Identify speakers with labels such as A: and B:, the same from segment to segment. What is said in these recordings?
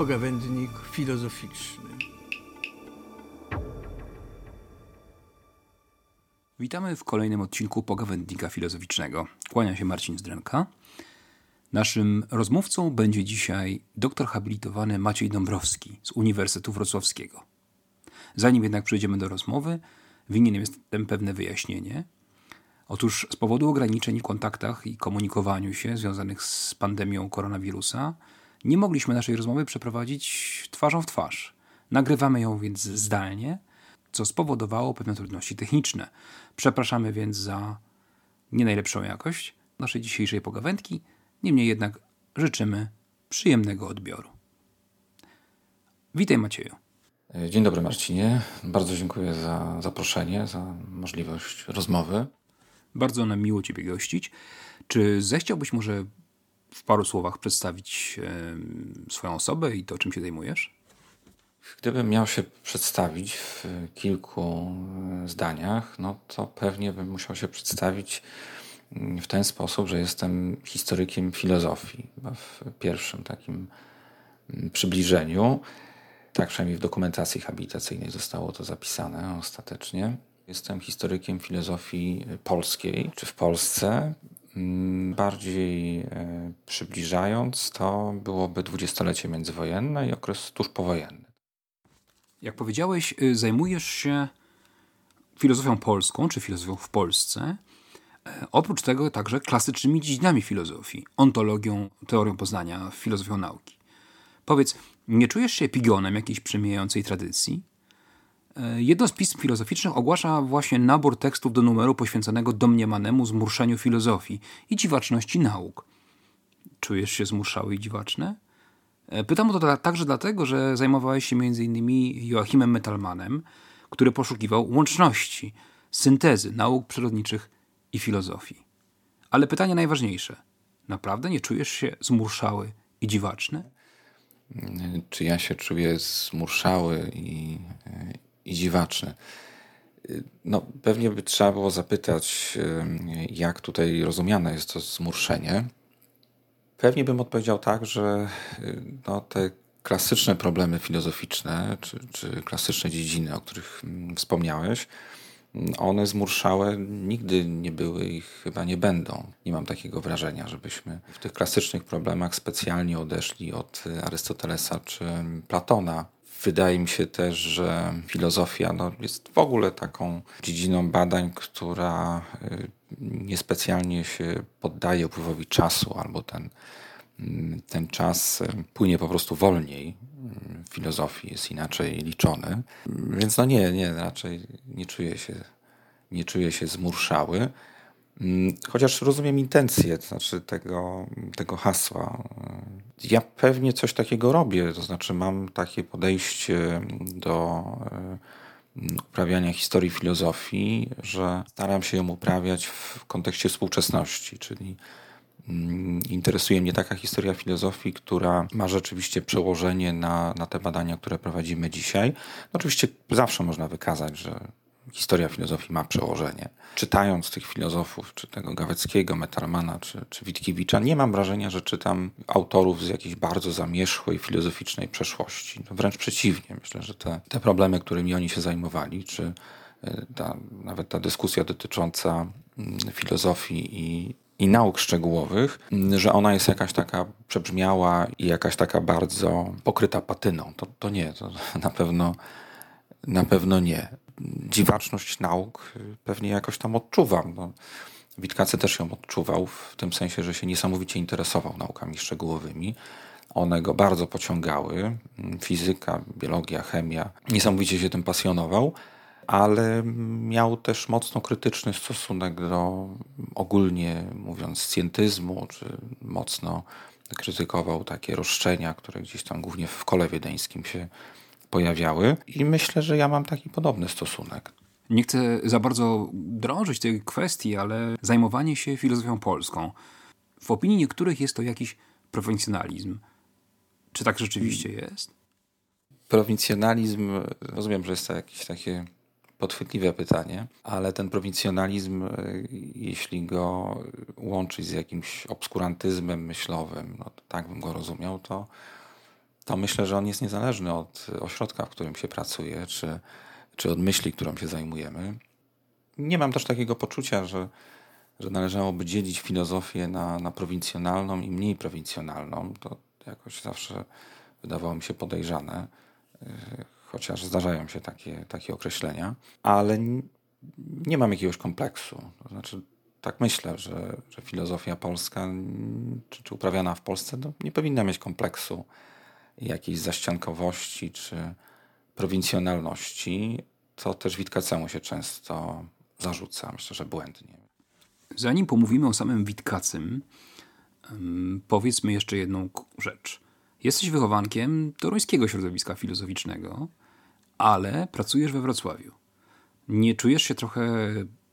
A: Pogawędnik filozoficzny.
B: Witamy w kolejnym odcinku Pogawędnika Filozoficznego. Kłania się Marcin Zdrenka. Naszym rozmówcą będzie dzisiaj doktor habilitowany Maciej Dąbrowski z Uniwersytetu Wrocławskiego. Zanim jednak przejdziemy do rozmowy, winien jestem pewne wyjaśnienie. Otóż z powodu ograniczeń w kontaktach i komunikowaniu się związanych z pandemią koronawirusa, nie mogliśmy naszej rozmowy przeprowadzić twarzą w twarz. Nagrywamy ją więc zdalnie, co spowodowało pewne trudności techniczne. Przepraszamy więc za nie najlepszą jakość naszej dzisiejszej pogawędki, niemniej jednak życzymy przyjemnego odbioru. Witaj Macieju.
C: Dzień dobry Marcinie. Bardzo dziękuję za zaproszenie, za możliwość rozmowy.
B: Bardzo nam miło Ciebie gościć. Czy zechciałbyś może w paru słowach przedstawić e, swoją osobę i to, czym się zajmujesz?
C: Gdybym miał się przedstawić w kilku zdaniach, no to pewnie bym musiał się przedstawić w ten sposób, że jestem historykiem filozofii. W pierwszym takim przybliżeniu, tak przynajmniej w dokumentacji habilitacyjnej zostało to zapisane ostatecznie. Jestem historykiem filozofii polskiej, czy w Polsce. Bardziej e, przybliżając, to byłoby dwudziestolecie międzywojenne i okres tuż powojenny.
B: Jak powiedziałeś, y, zajmujesz się filozofią polską, czy filozofią w Polsce. E, oprócz tego także klasycznymi dziedzinami filozofii, ontologią, teorią poznania, filozofią nauki. Powiedz, nie czujesz się epigonem jakiejś przemijającej tradycji? E, jedno z pism filozoficznych ogłasza właśnie nabór tekstów do numeru poświęconego domniemanemu zmurszeniu filozofii i dziwaczności nauk. Czujesz się zmuszały i dziwaczne? E, pytam o to także dlatego, że zajmowałeś się m.in. Joachimem Metalmanem, który poszukiwał łączności, syntezy nauk przyrodniczych i filozofii. Ale pytanie najważniejsze. Naprawdę nie czujesz się zmurszały i dziwaczny?
C: Czy ja się czuję zmurszały i, i dziwaczny? No, pewnie by trzeba było zapytać, jak tutaj rozumiane jest to zmurszenie. Pewnie bym odpowiedział tak, że no, te klasyczne problemy filozoficzne, czy, czy klasyczne dziedziny, o których mm, wspomniałeś, one zmurszałe nigdy nie były i chyba nie będą. Nie mam takiego wrażenia, żebyśmy w tych klasycznych problemach specjalnie odeszli od Arystotelesa czy Platona. Wydaje mi się też, że filozofia no, jest w ogóle taką dziedziną badań, która y, niespecjalnie się poddaje upływowi czasu, albo ten, mm, ten czas y, płynie po prostu wolniej filozofii jest inaczej liczony. Więc no nie, nie, raczej nie czuję się, nie czuję się zmurszały. Chociaż rozumiem intencję, to znaczy tego, tego hasła. Ja pewnie coś takiego robię, to znaczy mam takie podejście do e, uprawiania historii filozofii, że staram się ją uprawiać w kontekście współczesności, czyli Mm, interesuje mnie taka historia filozofii, która ma rzeczywiście przełożenie na, na te badania, które prowadzimy dzisiaj. No oczywiście zawsze można wykazać, że historia filozofii ma przełożenie. Czytając tych filozofów, czy tego Gaweckiego, Metarmana, czy, czy Witkiewicza, nie mam wrażenia, że czytam autorów z jakiejś bardzo zamierzchłej filozoficznej przeszłości. No wręcz przeciwnie. Myślę, że te, te problemy, którymi oni się zajmowali, czy e, ta, nawet ta dyskusja dotycząca mm, filozofii i i nauk szczegółowych, że ona jest jakaś taka przebrzmiała i jakaś taka bardzo pokryta patyną. To, to nie, to na pewno, na pewno nie. Dziwaczność nauk pewnie jakoś tam odczuwam. No, Witkacy też ją odczuwał, w tym sensie, że się niesamowicie interesował naukami szczegółowymi. One go bardzo pociągały. Fizyka, biologia, chemia. Niesamowicie się tym pasjonował ale miał też mocno krytyczny stosunek do ogólnie mówiąc scientyzmu, czy mocno krytykował takie roszczenia, które gdzieś tam głównie w kole wiedeńskim się pojawiały i myślę, że ja mam taki podobny stosunek.
B: Nie chcę za bardzo drążyć tej kwestii, ale zajmowanie się filozofią polską. W opinii niektórych jest to jakiś prowincjonalizm. Czy tak rzeczywiście jest?
C: Prowincjonalizm, rozumiem, że jest to jakieś takie podchwytliwe pytanie, ale ten prowincjonalizm, e, jeśli go łączyć z jakimś obskurantyzmem myślowym, no tak bym go rozumiał, to, to myślę, że on jest niezależny od ośrodka, w którym się pracuje, czy, czy od myśli, którą się zajmujemy. Nie mam też takiego poczucia, że, że należałoby dzielić filozofię na, na prowincjonalną i mniej prowincjonalną. To jakoś zawsze wydawało mi się podejrzane, y, chociaż zdarzają się takie, takie określenia, ale nie mam jakiegoś kompleksu. To znaczy, tak myślę, że, że filozofia polska, czy, czy uprawiana w Polsce, no, nie powinna mieć kompleksu jakiejś zaściankowości czy prowincjonalności. To też Witkacemu się często zarzuca. Myślę, że błędnie.
B: Zanim pomówimy o samym Witkacym, powiedzmy jeszcze jedną rzecz. Jesteś wychowankiem toruńskiego środowiska filozoficznego, ale pracujesz we Wrocławiu. Nie czujesz się trochę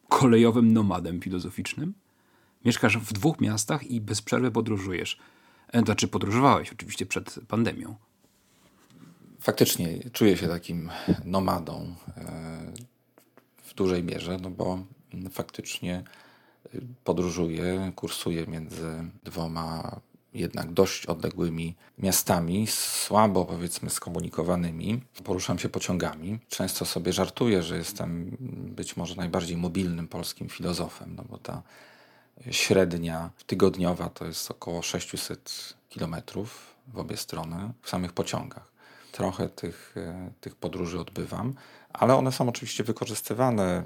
B: kolejowym nomadem filozoficznym? Mieszkasz w dwóch miastach i bez przerwy podróżujesz. E, znaczy podróżowałeś oczywiście przed pandemią.
C: Faktycznie czuję się takim nomadą e, w dużej mierze, no bo faktycznie podróżuję, kursuję między dwoma jednak dość odległymi miastami, słabo powiedzmy skomunikowanymi. Poruszam się pociągami. Często sobie żartuję, że jestem być może najbardziej mobilnym polskim filozofem, no bo ta średnia tygodniowa to jest około 600 kilometrów w obie strony w samych pociągach. Trochę tych, e, tych podróży odbywam, ale one są oczywiście wykorzystywane mm,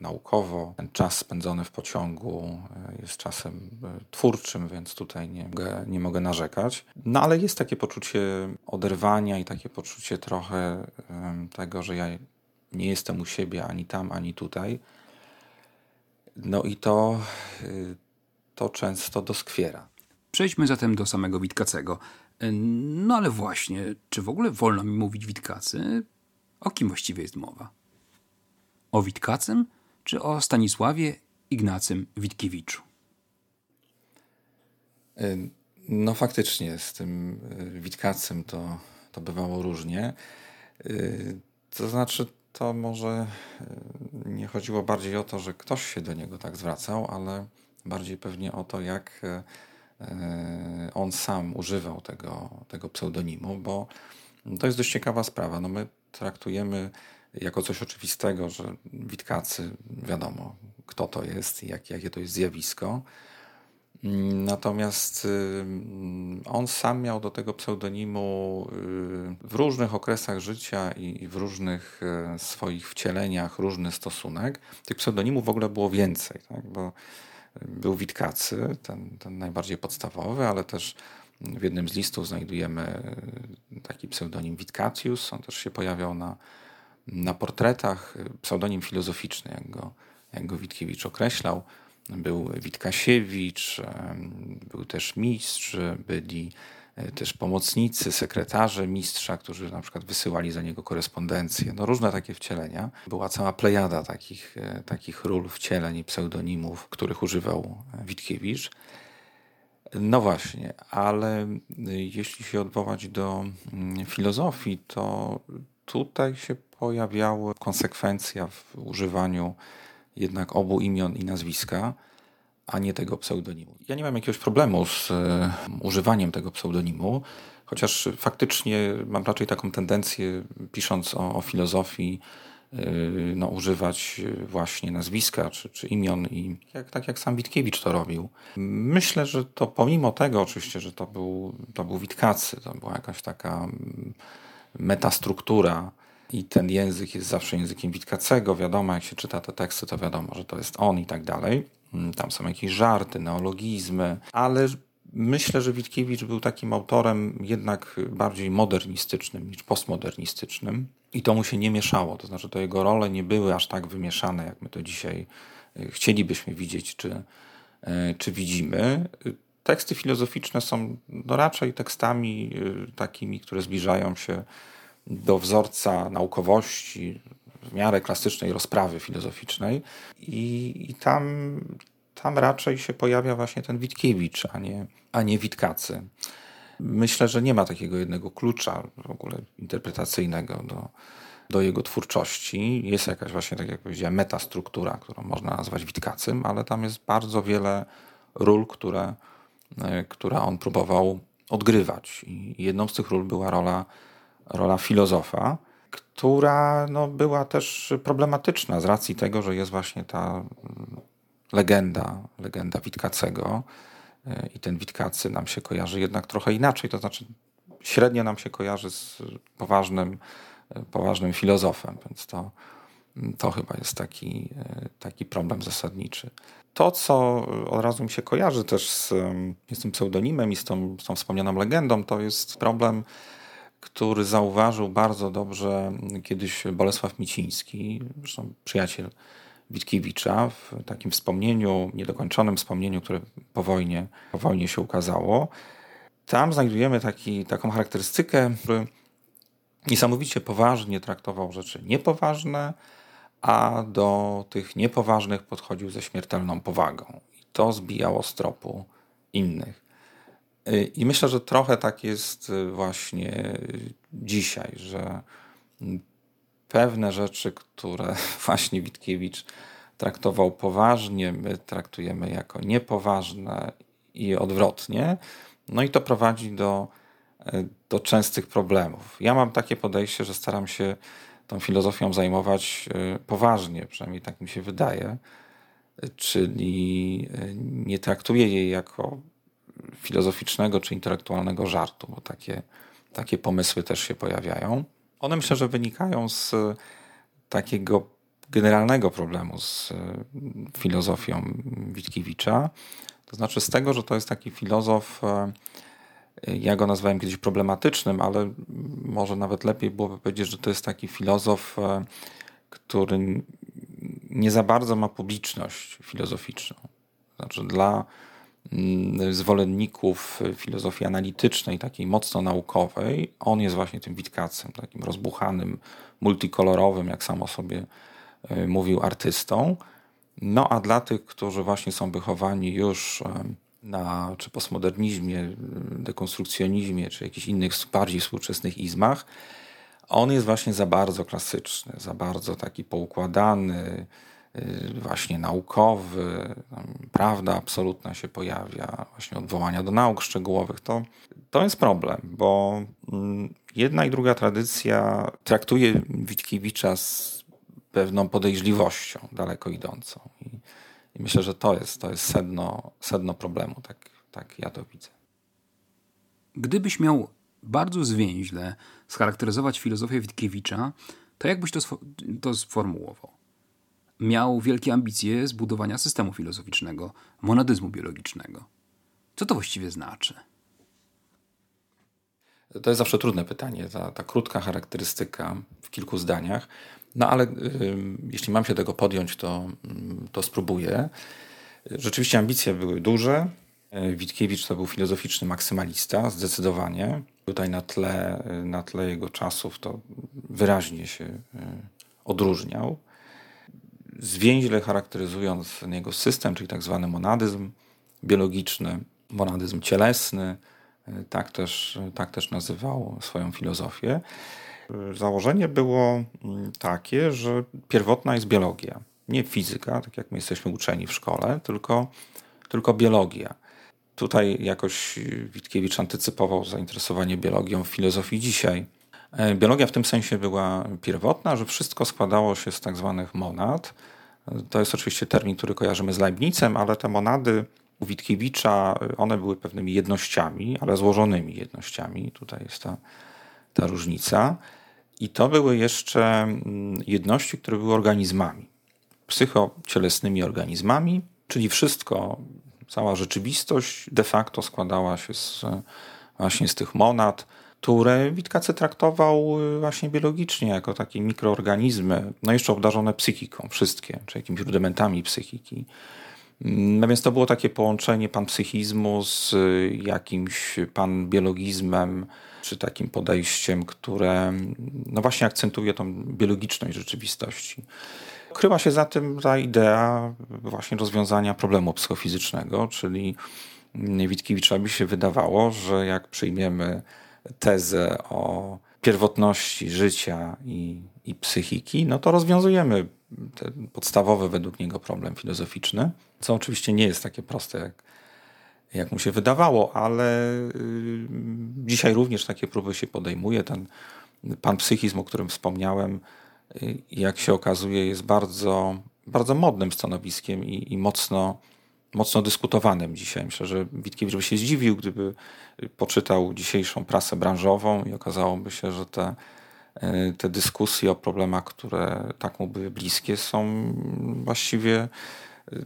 C: naukowo. Ten czas spędzony w pociągu e, jest czasem e, twórczym, więc tutaj nie mogę, nie mogę narzekać. No ale jest takie poczucie oderwania i takie poczucie trochę tego, że ja nie jestem u siebie ani tam, ani tutaj. No i to, y, to często doskwiera.
B: Przejdźmy zatem do samego Witkacego. No ale właśnie, czy w ogóle wolno mi mówić Witkacy? O kim właściwie jest mowa? O Witkacym czy o Stanisławie Ignacym Witkiewiczu?
C: Y, no faktycznie z tym y, Witkacym to, to bywało różnie. To znaczy to może e, nie chodziło bardziej o to, że ktoś się do niego tak zwracał, ale bardziej pewnie o to, jak e, e, on sam używał tego, tego pseudonimu, bo to jest dość ciekawa sprawa. No my traktujemy jako coś oczywistego, że Witkacy, wiadomo, kto to jest i jak, jakie to jest zjawisko. Natomiast y, on sam miał do tego pseudonimu y, w różnych okresach życia i w różnych y, swoich wcieleniach różny stosunek. Tych pseudonimów w ogóle było więcej, tak? bo był Witkacy, ten, ten najbardziej podstawowy, ale też w jednym z listów znajdujemy taki pseudonim Witkatius. On też się pojawiał na, na portretach, pseudonim filozoficzny, jak go, jak go Witkiewicz określał był Witkasiewicz, był też mistrz, byli e, też pomocnicy, sekretarze mistrza, którzy na przykład wysyłali za niego korespondencję. No różne takie wcielenia. Była cała plejada takich, e, takich ról, wcieleń i pseudonimów, których używał Witkiewicz. No właśnie, ale e, jeśli się odwołać do filozofii, to tutaj się pojawiała konsekwencja w używaniu jednak obu imion i nazwiska, a nie tego pseudonimu. Ja nie mam jakiegoś problemu z e, używaniem tego pseudonimu, chociaż faktycznie mam raczej taką tendencję, pisząc o, o filozofii, e, no, używać właśnie nazwiska czy, czy imion, i jak, tak jak sam Witkiewicz to robił. Myślę, że to pomimo tego oczywiście, że to był, to był Witkacy, to była jakaś taka mm, metastruktura, i ten język jest zawsze językiem Witkacego. Wiadomo, jak się czyta te teksty, to wiadomo, że to jest on i tak dalej. Mm, tam są jakieś żarty, neologizmy, ale myślę, że Witkiewicz był takim autorem jednak bardziej modernistycznym niż postmodernistycznym i to mu się nie mieszało. To znaczy, to jego role nie były aż tak wymieszane, jak my to dzisiaj e, chcielibyśmy widzieć, czy, e, czy widzimy. Teksty filozoficzne są no, raczej tekstami e, takimi, które zbliżają się do wzorca naukowości, w miarę klasycznej rozprawy filozoficznej i, i tam, tam raczej się pojawia właśnie ten Witkiewicz, a nie, a nie Witkacy. Myślę, że nie ma takiego jednego klucza w ogóle interpretacyjnego do, do jego twórczości. Jest jakaś właśnie, tak jak powiedziałem, metastruktura, którą można nazwać Witkacym, ale tam jest bardzo wiele ról, które, e, które on próbował odgrywać. I jedną z tych ról była rola, rola filozofa, która no, była też problematyczna z racji tego, że jest właśnie ta mm, legenda, legenda Witkacego. E, I ten Witkacy nam się kojarzy jednak trochę inaczej, to znaczy średnio nam się kojarzy z poważnym, e, poważnym filozofem, więc to, to chyba jest taki, e, taki problem zasadniczy. To, co od razu mi się kojarzy też z, z tym pseudonimem i z tą, z tą wspomnianą legendą, to jest problem, który zauważył bardzo dobrze kiedyś Bolesław Miciński, zresztą przyjaciel Witkiewicza, w takim wspomnieniu, niedokończonym wspomnieniu, które po wojnie, po wojnie się ukazało. Tam znajdujemy taki, taką charakterystykę, który niesamowicie poważnie traktował rzeczy niepoważne, a do tych niepoważnych podchodził ze śmiertelną powagą. I to zbijało z tropu innych. I myślę, że trochę tak jest właśnie dzisiaj, że pewne rzeczy, które właśnie Witkiewicz traktował poważnie, my traktujemy jako niepoważne i odwrotnie. No i to prowadzi do, do częstych problemów. Ja mam takie podejście, że staram się tą filozofią zajmować e, poważnie, przynajmniej tak mi się wydaje, czyli e, nie traktuję jej jako filozoficznego czy intelektualnego żartu, bo takie, takie pomysły też się pojawiają. One myślę, że wynikają z takiego generalnego problemu z filozofią Witkiewicza. To znaczy z tego, że to jest taki filozof, e, ja go nazwałem kiedyś problematycznym, ale może nawet lepiej byłoby powiedzieć, że to jest taki filozof, e, który nie za bardzo ma publiczność filozoficzną. Znaczy dla zwolenników filozofii analitycznej, takiej mocno naukowej, on jest właśnie tym Witkacem, takim rozbuchanym, multikolorowym, jak sam o sobie e, mówił, artystą. No a dla tych, którzy właśnie są wychowani już na czy postmodernizmie, dekonstrukcjonizmie, czy jakichś innych bardziej współczesnych izmach, on jest właśnie za bardzo klasyczny, za bardzo taki poukładany, y, właśnie naukowy, prawda absolutna się pojawia, właśnie odwołania do nauk szczegółowych. To, to jest problem, bo mm, jedna i druga tradycja traktuje Witkiewicza z pewną podejrzliwością daleko idącą. I i myślę, że to jest, to jest sedno, sedno problemu, tak, tak ja to widzę.
B: Gdybyś miał bardzo zwięźle scharakteryzować filozofię Witkiewicza, to jakbyś to, to sformułował? Miał wielkie ambicje zbudowania systemu filozoficznego, monadyzmu biologicznego. Co to właściwie znaczy?
C: To jest zawsze trudne pytanie, ta, ta krótka charakterystyka w kilku zdaniach. No ale y, jeśli mam się tego podjąć, to, y, to spróbuję. Rzeczywiście ambicje były duże. Witkiewicz to był filozoficzny maksymalista, zdecydowanie. Tutaj na tle, na tle jego czasów to wyraźnie się y, odróżniał. Zwięźle charakteryzując jego system, czyli tak zwany monadyzm biologiczny, monadyzm cielesny, tak też, tak też nazywał swoją filozofię. Założenie było mm, takie, że pierwotna jest biologia. Nie fizyka, tak jak my jesteśmy uczeni w szkole, tylko, tylko biologia. Tutaj jakoś Witkiewicz antycypował zainteresowanie biologią w filozofii dzisiaj. E, biologia w tym sensie była pierwotna, że wszystko składało się z tak zwanych monad. To jest oczywiście termin, który kojarzymy z Leibnicem, ale te monady u Witkiewicza, one były pewnymi jednościami, ale złożonymi jednościami. Tutaj jest ta, ta różnica. I to były jeszcze mm, jedności, które były organizmami, psychocielesnymi organizmami, czyli wszystko, cała rzeczywistość de facto składała się z, właśnie z tych monad, które Witkacy traktował y, właśnie biologicznie jako takie mikroorganizmy, no jeszcze obdarzone psychiką, wszystkie, czy jakimiś rudymentami psychiki. Mm, no więc to było takie połączenie panpsychizmu z y, jakimś panbiologizmem, czy takim podejściem, które no właśnie akcentuje tą biologiczność rzeczywistości. Kryła się za tym ta idea właśnie rozwiązania problemu psychofizycznego, czyli Witkiewiczowi się wydawało, że jak przyjmiemy tezę o pierwotności życia i, i psychiki, no to rozwiązujemy ten podstawowy według niego problem filozoficzny, co oczywiście nie jest takie proste, jak, jak mu się wydawało, ale y, dzisiaj również takie próby się podejmuje. Ten panpsychizm, o którym wspomniałem, y, jak się okazuje, jest bardzo, bardzo modnym stanowiskiem i, i mocno, mocno dyskutowanym dzisiaj. Myślę, że Witkiewicz by się zdziwił, gdyby poczytał dzisiejszą prasę branżową i okazałoby się, że te, y, te dyskusje o problemach, które tak mu były bliskie, są właściwie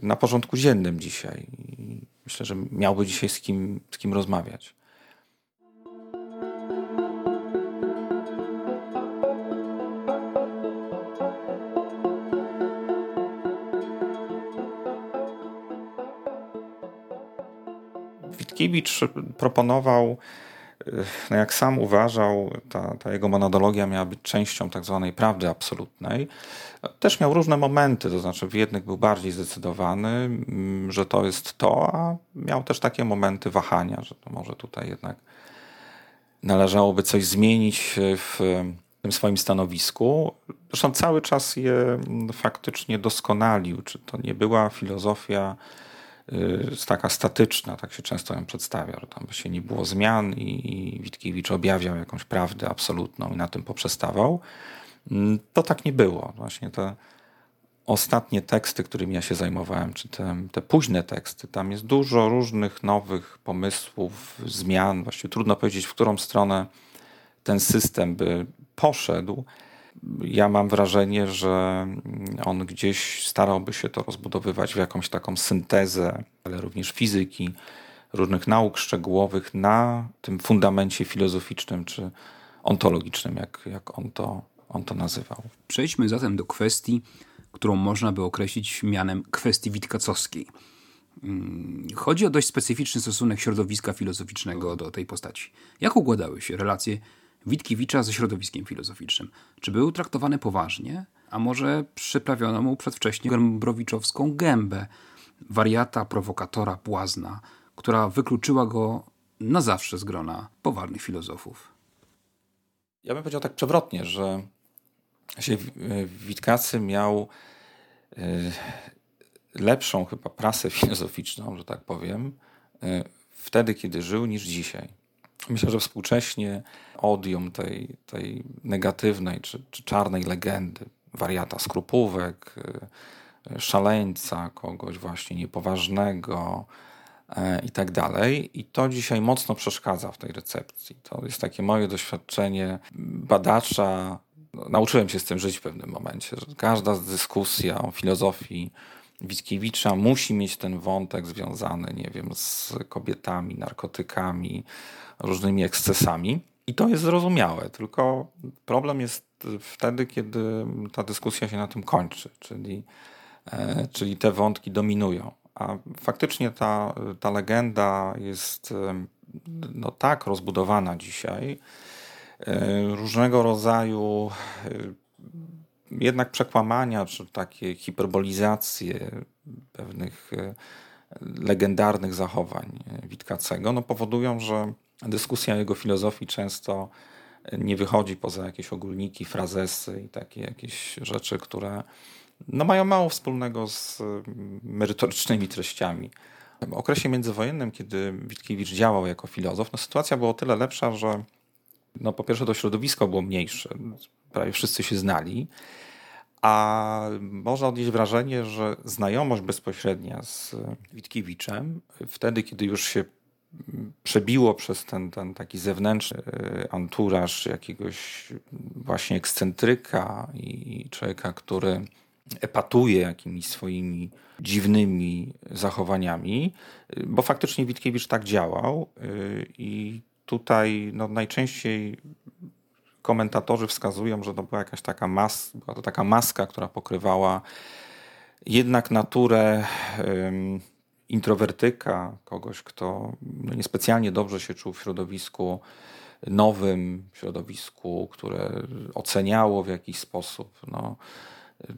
C: na porządku dziennym dzisiaj. Myślę, że miałby dzisiaj z kim, z kim rozmawiać. Witkiewicz proponował, no jak sam uważał, ta, ta jego monodologia miała być częścią tak zwanej prawdy absolutnej. Też miał różne momenty, to znaczy w jednych był bardziej zdecydowany, mm, że to jest to, a miał też takie momenty wahania, że to może tutaj jednak należałoby coś zmienić w tym swoim stanowisku. Zresztą cały czas je faktycznie doskonalił. Czy to nie była filozofia y, taka statyczna, tak się często ją przedstawia, że tam się nie było zmian i Witkiewicz objawiał jakąś prawdę absolutną i na tym poprzestawał. Mm, to tak nie było. Właśnie te ostatnie teksty, którymi ja się zajmowałem, czy te, te późne teksty, tam jest dużo różnych nowych pomysłów, zmian. Właściwie trudno powiedzieć, w którą stronę ten system by poszedł. Ja mam wrażenie, że on gdzieś starałby się to rozbudowywać w jakąś taką syntezę, ale również fizyki, różnych nauk szczegółowych na tym fundamencie filozoficznym czy ontologicznym, jak, jak on to on to nazywał.
B: Przejdźmy zatem do kwestii, którą można by określić mianem kwestii witkacowskiej. Mm, chodzi o dość specyficzny stosunek środowiska filozoficznego do tej postaci. Jak układały się relacje Witkiewicza ze środowiskiem filozoficznym? Czy były traktowane poważnie, a może przyprawiono mu przedwcześnie gębrowiczowską gębę, wariata, prowokatora, błazna, która wykluczyła go na zawsze z grona poważnych filozofów?
C: Ja bym powiedział tak przewrotnie, że się Witkacy miał e, lepszą chyba prasę filozoficzną, że tak powiem, e, wtedy, kiedy żył, niż dzisiaj. Myślę, że współcześnie odium tej, tej negatywnej czy, czy czarnej legendy, wariata skrupówek, e, szaleńca, kogoś właśnie niepoważnego i tak dalej. I to dzisiaj mocno przeszkadza w tej recepcji. To jest takie moje doświadczenie badacza no, nauczyłem się z tym żyć w pewnym momencie, że każda dyskusja o filozofii Witkiewicza musi mieć ten wątek związany, nie wiem, z kobietami, narkotykami, różnymi ekscesami. I to jest zrozumiałe, tylko problem jest wtedy, kiedy ta dyskusja się na tym kończy, czyli, e, czyli te wątki dominują. A faktycznie ta, ta legenda jest e, no, tak rozbudowana dzisiaj, E, różnego rodzaju jednak przekłamania, czy takie hiperbolizacje pewnych e, legendarnych zachowań Witkacego no powodują, że dyskusja jego filozofii często nie wychodzi poza jakieś ogólniki, frazesy i takie jakieś rzeczy, które no mają mało wspólnego z merytorycznymi treściami. W okresie międzywojennym, kiedy Witkiewicz działał jako filozof, no sytuacja była o tyle lepsza, że no po pierwsze to środowisko było mniejsze, prawie wszyscy się znali, a można odnieść wrażenie, że znajomość bezpośrednia z Witkiewiczem, wtedy kiedy już się przebiło przez ten, ten taki zewnętrzny e, anturaż jakiegoś właśnie ekscentryka i człowieka, który epatuje jakimiś swoimi dziwnymi zachowaniami, bo faktycznie Witkiewicz tak działał e, i tutaj no, najczęściej komentatorzy wskazują, że to była jakaś taka mas, była to taka maska, która pokrywała jednak naturę um, introwertyka, kogoś, kto no, niespecjalnie dobrze się czuł w środowisku nowym, środowisku, które oceniało w jakiś sposób. No,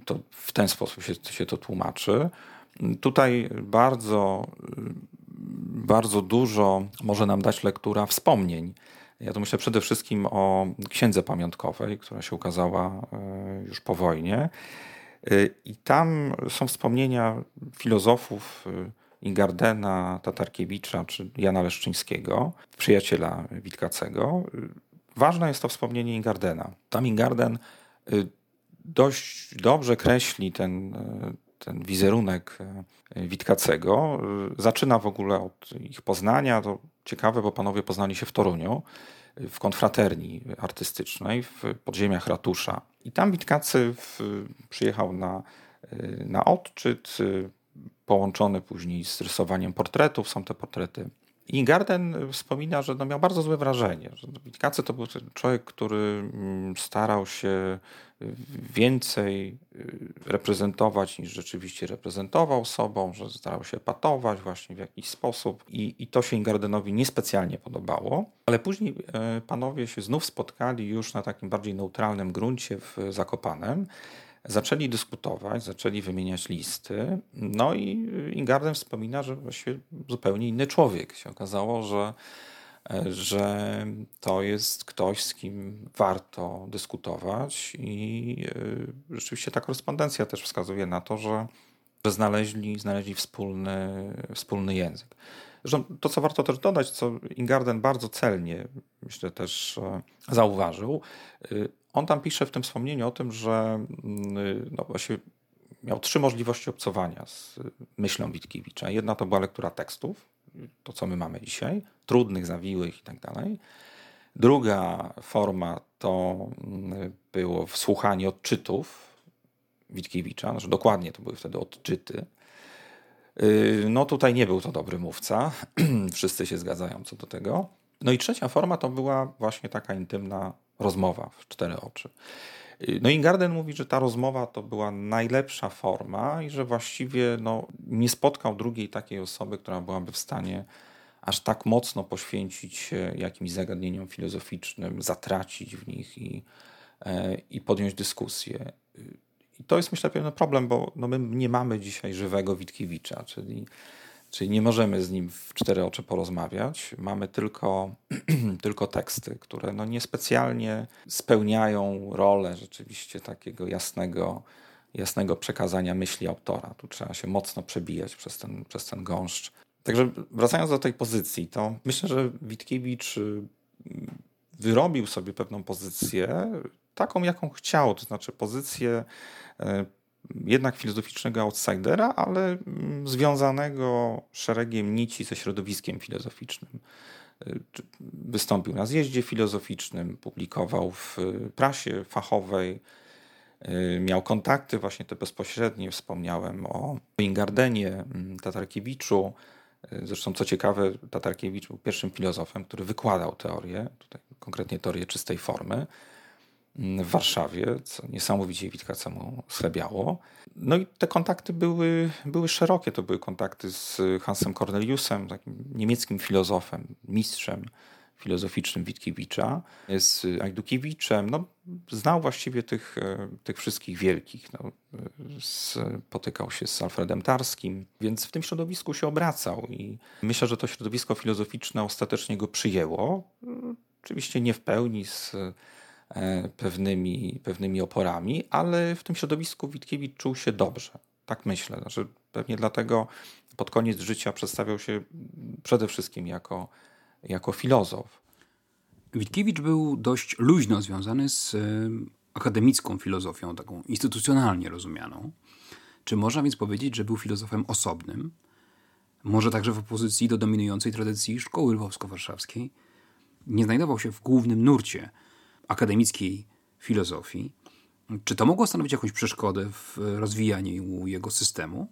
C: to w ten sposób się, się to tłumaczy. Tutaj bardzo bardzo dużo może nam dać lektura wspomnień. Ja tu myślę przede wszystkim o księdze pamiątkowej, która się ukazała e, już po wojnie. E, I tam są wspomnienia filozofów, e, Ingardena, Tatarkiewicza czy Jana Leszczyńskiego, przyjaciela Witkacego. Ważne jest to wspomnienie Ingardena. Tam Ingarden dość dobrze kreśli ten, ten wizerunek y, Witkacego. Zaczyna w ogóle od ich poznania. To ciekawe, bo panowie poznali się w Toruniu, w konfraterni artystycznej, w podziemiach ratusza. I tam Witkacy w, przyjechał na, na odczyt, połączony później z rysowaniem portretów. Są te portrety i Garden wspomina, że no miał bardzo złe wrażenie. Że Witkacy to był człowiek, który mm, starał się więcej y, reprezentować niż rzeczywiście reprezentował sobą, że starał się patować właśnie w jakiś sposób i, i to się Ingardenowi niespecjalnie podobało. Ale później e, panowie się znów spotkali już na takim bardziej neutralnym gruncie w Zakopanem Zaczęli dyskutować, zaczęli wymieniać listy. No i Ingarden wspomina, że właściwie zupełnie inny człowiek. Się okazało, że, że to jest ktoś, z kim warto dyskutować i e, rzeczywiście ta korespondencja też wskazuje na to, że, że znaleźli, znaleźli wspólny, wspólny język. To, co warto też dodać, co Ingarden bardzo celnie, myślę, też e, zauważył, e, on tam pisze w tym wspomnieniu o tym, że mm, no właśnie miał trzy możliwości obcowania z myślą Witkiewicza. Jedna to była lektura tekstów, to co my mamy dzisiaj, trudnych, zawiłych i tak. Druga forma to mm, było wsłuchanie odczytów Witkiewicza, znaczy dokładnie to były wtedy odczyty. Y, no tutaj nie był to dobry mówca, wszyscy się zgadzają co do tego. No i trzecia forma to była właśnie taka intymna rozmowa w cztery oczy. No i Garden mówi, że ta rozmowa to była najlepsza forma i że właściwie no, nie spotkał drugiej takiej osoby, która byłaby w stanie aż tak mocno poświęcić się jakimś zagadnieniom filozoficznym, zatracić w nich i, e, i podjąć dyskusję. I to jest myślę pewien problem, bo no, my nie mamy dzisiaj żywego Witkiewicza, czyli Czyli nie możemy z nim w cztery oczy porozmawiać. Mamy tylko, tylko teksty, które no niespecjalnie spełniają rolę rzeczywiście takiego jasnego, jasnego przekazania myśli autora. Tu trzeba się mocno przebijać przez ten, przez ten gąszcz. Także wracając do tej pozycji, to myślę, że Witkiewicz y, wyrobił sobie pewną pozycję, taką jaką chciał, to znaczy pozycję y, jednak filozoficznego outsidera, ale mm, związanego szeregiem nici ze środowiskiem filozoficznym. Y, wystąpił na zjeździe filozoficznym, publikował w prasie fachowej, y, miał kontakty właśnie te bezpośrednie. Wspomniałem o Ingardenie, mm, Tatarkiewiczu. Y, zresztą, co ciekawe, Tatarkiewicz był pierwszym filozofem, który wykładał teorię, tutaj konkretnie teorię czystej formy w Warszawie, co niesamowicie Witkacemu schlebiało. No i te kontakty były, były szerokie. To były kontakty z Hansem Corneliusem, takim niemieckim filozofem, mistrzem filozoficznym Witkiewicza, z Ajdukiewiczem. No, znał właściwie tych, tych wszystkich wielkich. No, spotykał się z Alfredem Tarskim, więc w tym środowisku się obracał i myślę, że to środowisko filozoficzne ostatecznie go przyjęło. Oczywiście nie w pełni z E, pewnymi, pewnymi oporami, ale w tym środowisku Witkiewicz czuł się dobrze. Tak myślę. Znaczy, pewnie dlatego pod koniec życia przedstawiał się przede wszystkim jako, jako filozof.
B: Witkiewicz był dość luźno związany z e, akademicką filozofią, taką instytucjonalnie rozumianą. Czy można więc powiedzieć, że był filozofem osobnym, może także w opozycji do dominującej tradycji szkoły lwowsko-warszawskiej? Nie znajdował się w głównym nurcie akademickiej filozofii. Czy to mogło stanowić jakąś przeszkodę w rozwijaniu jego systemu?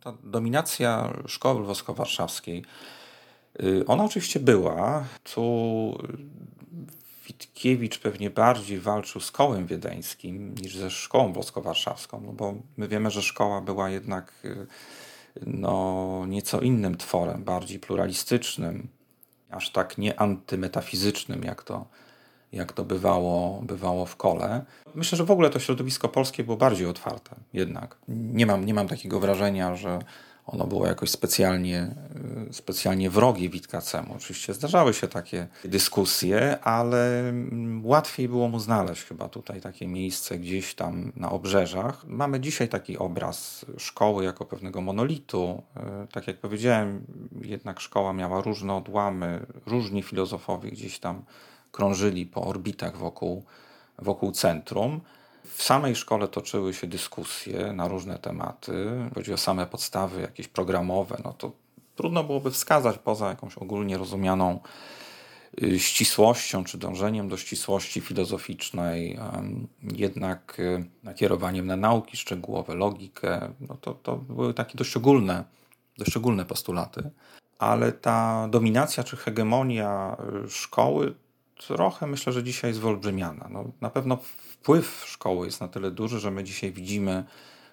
C: Ta dominacja szkoły lwowsko-warszawskiej, y, ona oczywiście była. Tu Witkiewicz pewnie bardziej walczył z kołem wiedeńskim niż ze szkołą włosko-warszawską, no bo my wiemy, że szkoła była jednak y, no, nieco innym tworem, bardziej pluralistycznym, aż tak nie antymetafizycznym, jak to jak to bywało, bywało w kole. Myślę, że w ogóle to środowisko polskie było bardziej otwarte jednak. Nie mam, nie mam takiego wrażenia, że ono było jakoś specjalnie, y, specjalnie wrogie Witkacemu. Oczywiście zdarzały się takie dyskusje, ale mm, łatwiej było mu znaleźć chyba tutaj takie miejsce gdzieś tam na obrzeżach. Mamy dzisiaj taki obraz szkoły jako pewnego monolitu. Y, tak jak powiedziałem, jednak szkoła miała różne odłamy, różni filozofowie gdzieś tam krążyli po orbitach wokół, wokół centrum. W samej szkole toczyły się dyskusje na różne tematy. Chodzi o same podstawy jakieś programowe, no to trudno byłoby wskazać poza jakąś ogólnie rozumianą y, ścisłością czy dążeniem do ścisłości filozoficznej, jednak y, nakierowaniem na nauki szczegółowe, logikę, no to, to były takie dość ogólne, dość ogólne postulaty. Ale ta dominacja czy hegemonia y, szkoły trochę myślę, że dzisiaj jest wyolbrzymiana. No, na pewno wpływ szkoły jest na tyle duży, że my dzisiaj widzimy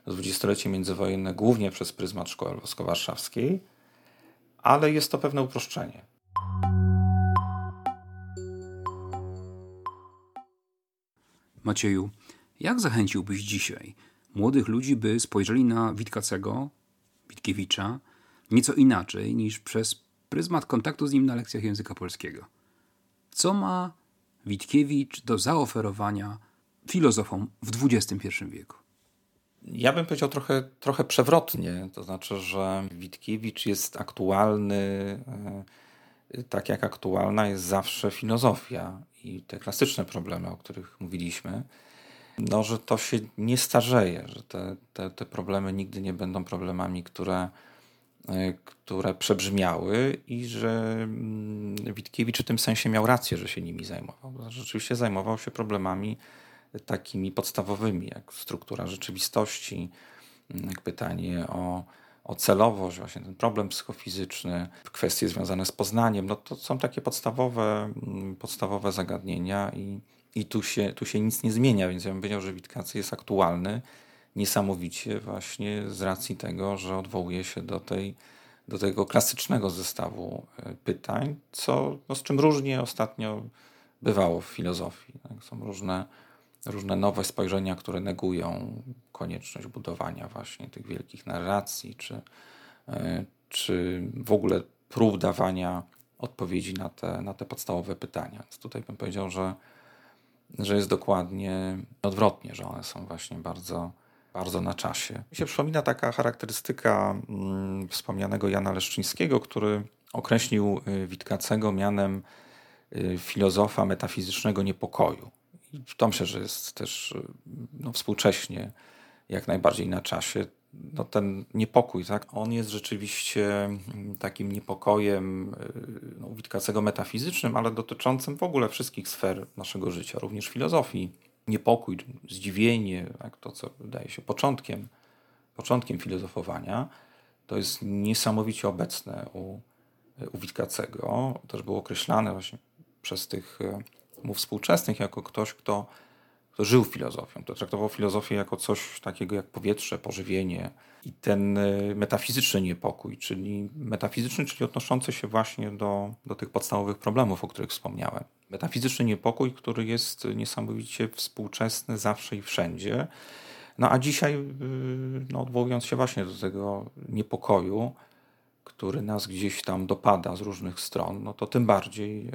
C: dwudziestolecie międzywojenne głównie przez pryzmat szkoły lwowsko-warszawskiej, ale jest to pewne uproszczenie.
B: Macieju, jak zachęciłbyś dzisiaj młodych ludzi, by spojrzeli na Witkacego, Witkiewicza, nieco inaczej niż przez pryzmat kontaktu z nim na lekcjach języka polskiego? Co ma Witkiewicz do zaoferowania filozofom w XXI wieku?
C: Ja bym powiedział trochę, trochę przewrotnie, to znaczy, że Witkiewicz jest aktualny, e, tak jak aktualna jest zawsze filozofia i te klasyczne problemy, o których mówiliśmy, no, że to się nie starzeje, że te, te, te problemy nigdy nie będą problemami, które które przebrzmiały i że mm, Witkiewicz w tym sensie miał rację, że się nimi zajmował. Rzeczywiście zajmował się problemami takimi podstawowymi, jak struktura rzeczywistości, mm, jak pytanie o, o celowość, właśnie ten problem psychofizyczny, kwestie związane z poznaniem. No to są takie podstawowe, mm, podstawowe zagadnienia i, i tu, się, tu się nic nie zmienia, więc ja bym powiedział, że Witkacy jest aktualny niesamowicie właśnie z racji tego, że odwołuje się do, tej, do tego klasycznego zestawu e, pytań, co, no z czym różnie ostatnio bywało w filozofii. Tak? Są różne, różne nowe spojrzenia, które negują konieczność budowania właśnie tych wielkich narracji, czy, e, czy w ogóle prób dawania odpowiedzi na te, na te podstawowe pytania. Więc tutaj bym powiedział, że, że jest dokładnie odwrotnie, że one są właśnie bardzo bardzo na czasie. Mi się przypomina taka charakterystyka mm, wspomnianego Jana Leszczyńskiego, który określił y, Witkacego mianem y, filozofa metafizycznego niepokoju. I myślę, że jest też y, no, współcześnie jak najbardziej na czasie. No, ten niepokój, tak? on jest rzeczywiście mm, takim niepokojem no, Witkacego metafizycznym, ale dotyczącym w ogóle wszystkich sfer naszego życia, również filozofii niepokój, zdziwienie, tak, to co wydaje się początkiem, początkiem filozofowania, to jest niesamowicie obecne u, u Witkacego. Też było określane właśnie przez tych e, mu współczesnych jako ktoś, kto, kto żył filozofią, kto traktował filozofię jako coś takiego jak powietrze, pożywienie i ten e, metafizyczny niepokój, czyli metafizyczny, czyli odnoszący się właśnie do, do tych podstawowych problemów, o których wspomniałem metafizyczny niepokój, który jest niesamowicie współczesny zawsze i wszędzie. No a dzisiaj, y, no, odwołując się właśnie do tego niepokoju, który nas gdzieś tam dopada z różnych stron, no to tym bardziej, y,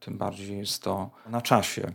C: tym bardziej jest to na czasie.